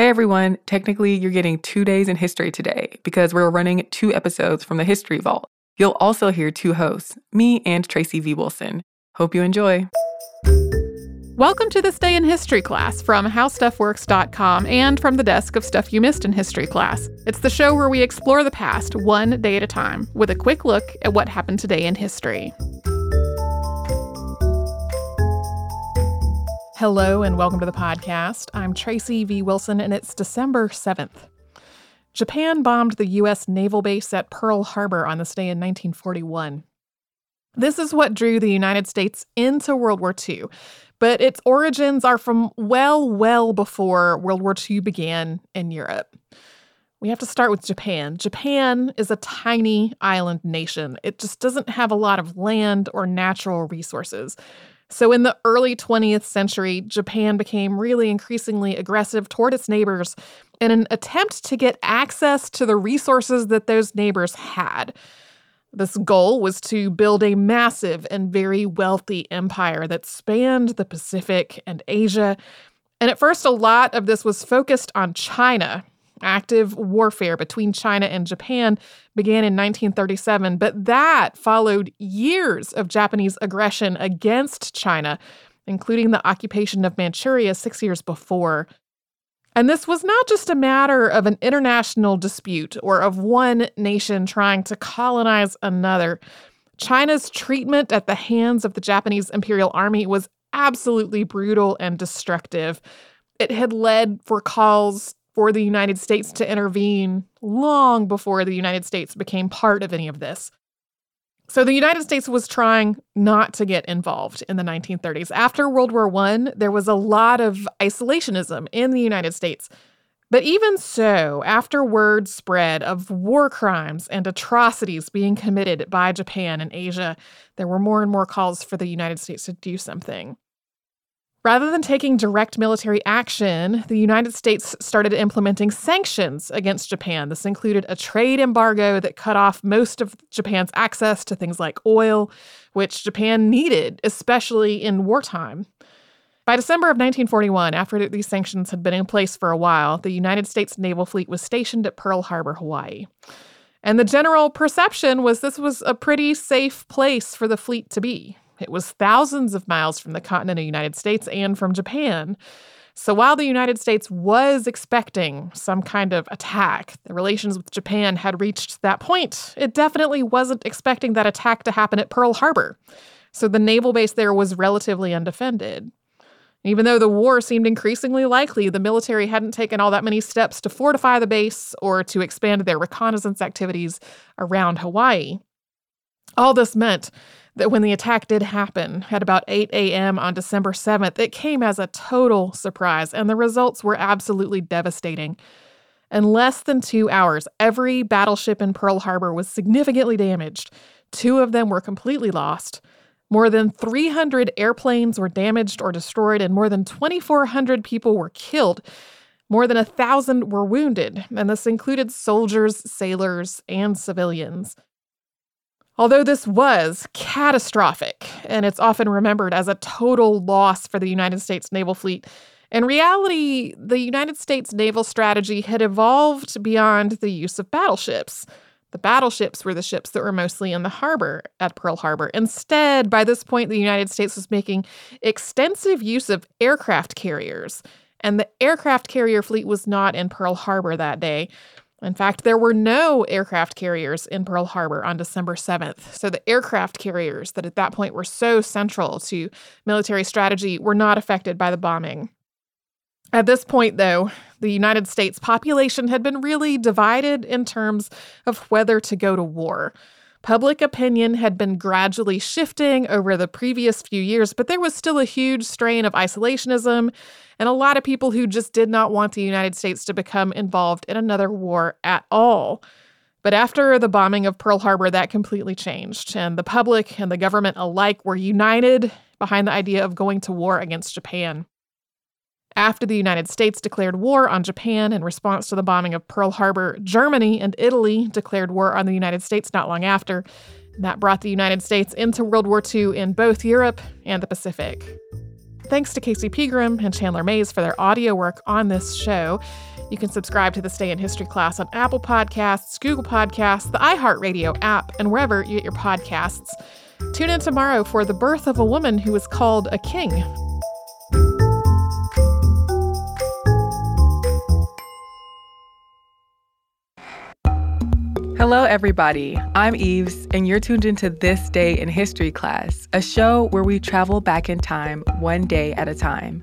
Hey everyone, technically you're getting two days in history today because we're running two episodes from the History Vault. You'll also hear two hosts, me and Tracy V. Wilson. Hope you enjoy. Welcome to this day in history class from howstuffworks.com and from the desk of Stuff You Missed in History class. It's the show where we explore the past one day at a time with a quick look at what happened today in history. Hello and welcome to the podcast. I'm Tracy V. Wilson and it's December 7th. Japan bombed the U.S. naval base at Pearl Harbor on this day in 1941. This is what drew the United States into World War II, but its origins are from well, well before World War II began in Europe. We have to start with Japan. Japan is a tiny island nation. It just doesn't have a lot of land or natural resources. So, in the early 20th century, Japan became really increasingly aggressive toward its neighbors in an attempt to get access to the resources that those neighbors had. This goal was to build a massive and very wealthy empire that spanned the Pacific and Asia. And at first, a lot of this was focused on China. Active warfare between China and Japan began in 1937, but that followed years of Japanese aggression against China, including the occupation of Manchuria six years before. And this was not just a matter of an international dispute or of one nation trying to colonize another. China's treatment at the hands of the Japanese Imperial Army was absolutely brutal and destructive. It had led for calls for the United States to intervene long before the United States became part of any of this. So the United States was trying not to get involved in the 1930s. After World War I, there was a lot of isolationism in the United States. But even so, after word spread of war crimes and atrocities being committed by Japan and Asia, there were more and more calls for the United States to do something. Rather than taking direct military action, the United States started implementing sanctions against Japan. This included a trade embargo that cut off most of Japan's access to things like oil, which Japan needed, especially in wartime. By December of 1941, after these sanctions had been in place for a while, the United States naval fleet was stationed at Pearl Harbor, Hawaii. And the general perception was this was a pretty safe place for the fleet to be. It was thousands of miles from the continental United States and from Japan. So while the United States was expecting some kind of attack, the relations with Japan had reached that point. It definitely wasn't expecting that attack to happen at Pearl Harbor. So the naval base there was relatively undefended. Even though the war seemed increasingly likely, the military hadn't taken all that many steps to fortify the base or to expand their reconnaissance activities around Hawaii. All this meant that when the attack did happen at about 8 a.m. on December 7th, it came as a total surprise, and the results were absolutely devastating. In less than two hours, every battleship in Pearl Harbor was significantly damaged. Two of them were completely lost. More than 300 airplanes were damaged or destroyed, and more than 2,400 people were killed. More than a thousand were wounded, and this included soldiers, sailors, and civilians. Although this was catastrophic, and it's often remembered as a total loss for the United States naval fleet, in reality, the United States naval strategy had evolved beyond the use of battleships. The battleships were the ships that were mostly in the harbor at Pearl Harbor. Instead, by this point, the United States was making extensive use of aircraft carriers. And the aircraft carrier fleet was not in Pearl Harbor that day. In fact, there were no aircraft carriers in Pearl Harbor on December 7th. So the aircraft carriers that at that point were so central to military strategy were not affected by the bombing. At this point, though, the United States population had been really divided in terms of whether to go to war. Public opinion had been gradually shifting over the previous few years, but there was still a huge strain of isolationism and a lot of people who just did not want the United States to become involved in another war at all. But after the bombing of Pearl Harbor, that completely changed, and the public and the government alike were united behind the idea of going to war against Japan. After the United States declared war on Japan in response to the bombing of Pearl Harbor, Germany and Italy declared war on the United States not long after. That brought the United States into World War II in both Europe and the Pacific. Thanks to Casey Pegram and Chandler Mays for their audio work on this show. You can subscribe to This Day in History class on Apple Podcasts, Google Podcasts, the iHeartRadio app, and wherever you get your podcasts. Tune in tomorrow for the birth of a woman who was called a king. Hello, everybody. I'm Eves, and you're tuned into This Day in History class, a show where we travel back in time one day at a time.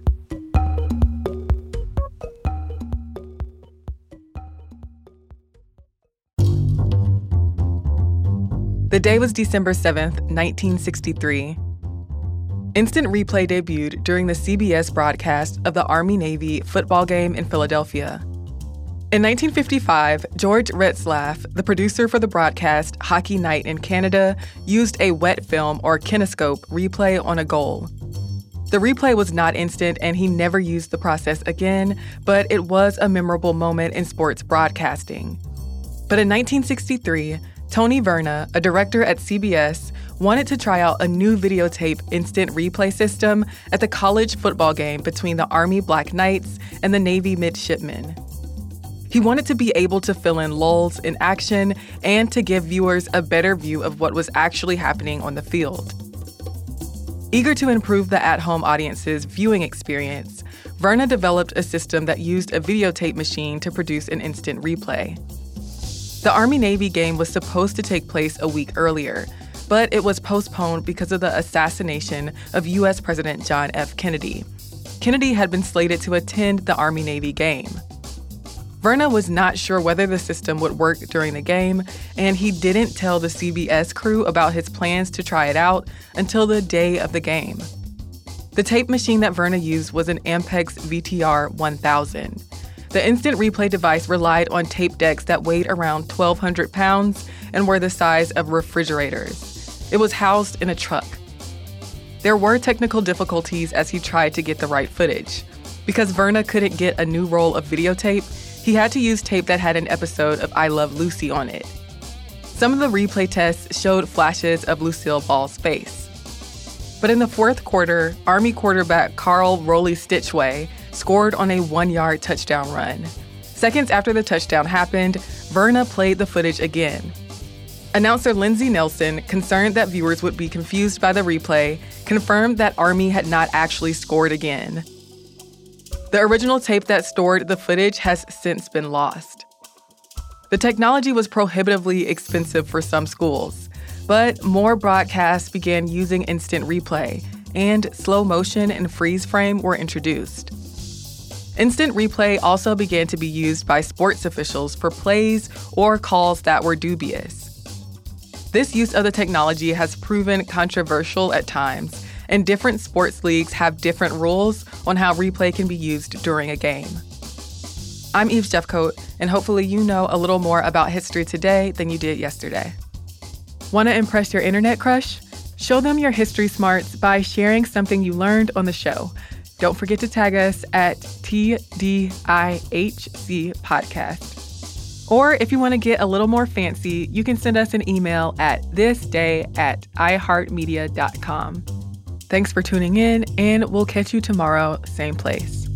The day was December 7th, 1963. Instant Replay debuted during the CBS broadcast of the Army Navy football game in Philadelphia. In 1955, George Retzlaff, the producer for the broadcast Hockey Night in Canada, used a wet film or kinescope replay on a goal. The replay was not instant and he never used the process again, but it was a memorable moment in sports broadcasting. But in 1963, Tony Verna, a director at CBS, wanted to try out a new videotape instant replay system at the college football game between the Army Black Knights and the Navy Midshipmen. He wanted to be able to fill in lulls in action and to give viewers a better view of what was actually happening on the field. Eager to improve the at home audience's viewing experience, Verna developed a system that used a videotape machine to produce an instant replay. The Army Navy game was supposed to take place a week earlier, but it was postponed because of the assassination of U.S. President John F. Kennedy. Kennedy had been slated to attend the Army Navy game. Verna was not sure whether the system would work during the game, and he didn't tell the CBS crew about his plans to try it out until the day of the game. The tape machine that Verna used was an Ampex VTR 1000. The instant replay device relied on tape decks that weighed around 1,200 pounds and were the size of refrigerators. It was housed in a truck. There were technical difficulties as he tried to get the right footage. Because Verna couldn't get a new roll of videotape, he had to use tape that had an episode of I Love Lucy on it. Some of the replay tests showed flashes of Lucille Ball's face. But in the fourth quarter, Army quarterback Carl Rollie Stichweh scored on a one yard touchdown run. Seconds after the touchdown happened, Verna played the footage again. Announcer Lindsey Nelson, concerned that viewers would be confused by the replay, confirmed that Army had not actually scored again. The original tape that stored the footage has since been lost. The technology was prohibitively expensive for some schools, but more broadcasts began using instant replay, and slow motion and freeze frame were introduced. Instant replay also began to be used by sports officials for plays or calls that were dubious. This use of the technology has proven controversial at times and different sports leagues have different rules on how replay can be used during a game. I'm Eve Jeffcoat, and hopefully you know a little more about history today than you did yesterday. Want to impress your internet crush? Show them your history smarts by sharing something you learned on the show. Don't forget to tag us at TDIHC Podcast. Or if you want to get a little more fancy, you can send us an email at thisday at iheartmedia.com. Thanks for tuning in, and we'll catch you tomorrow, same place.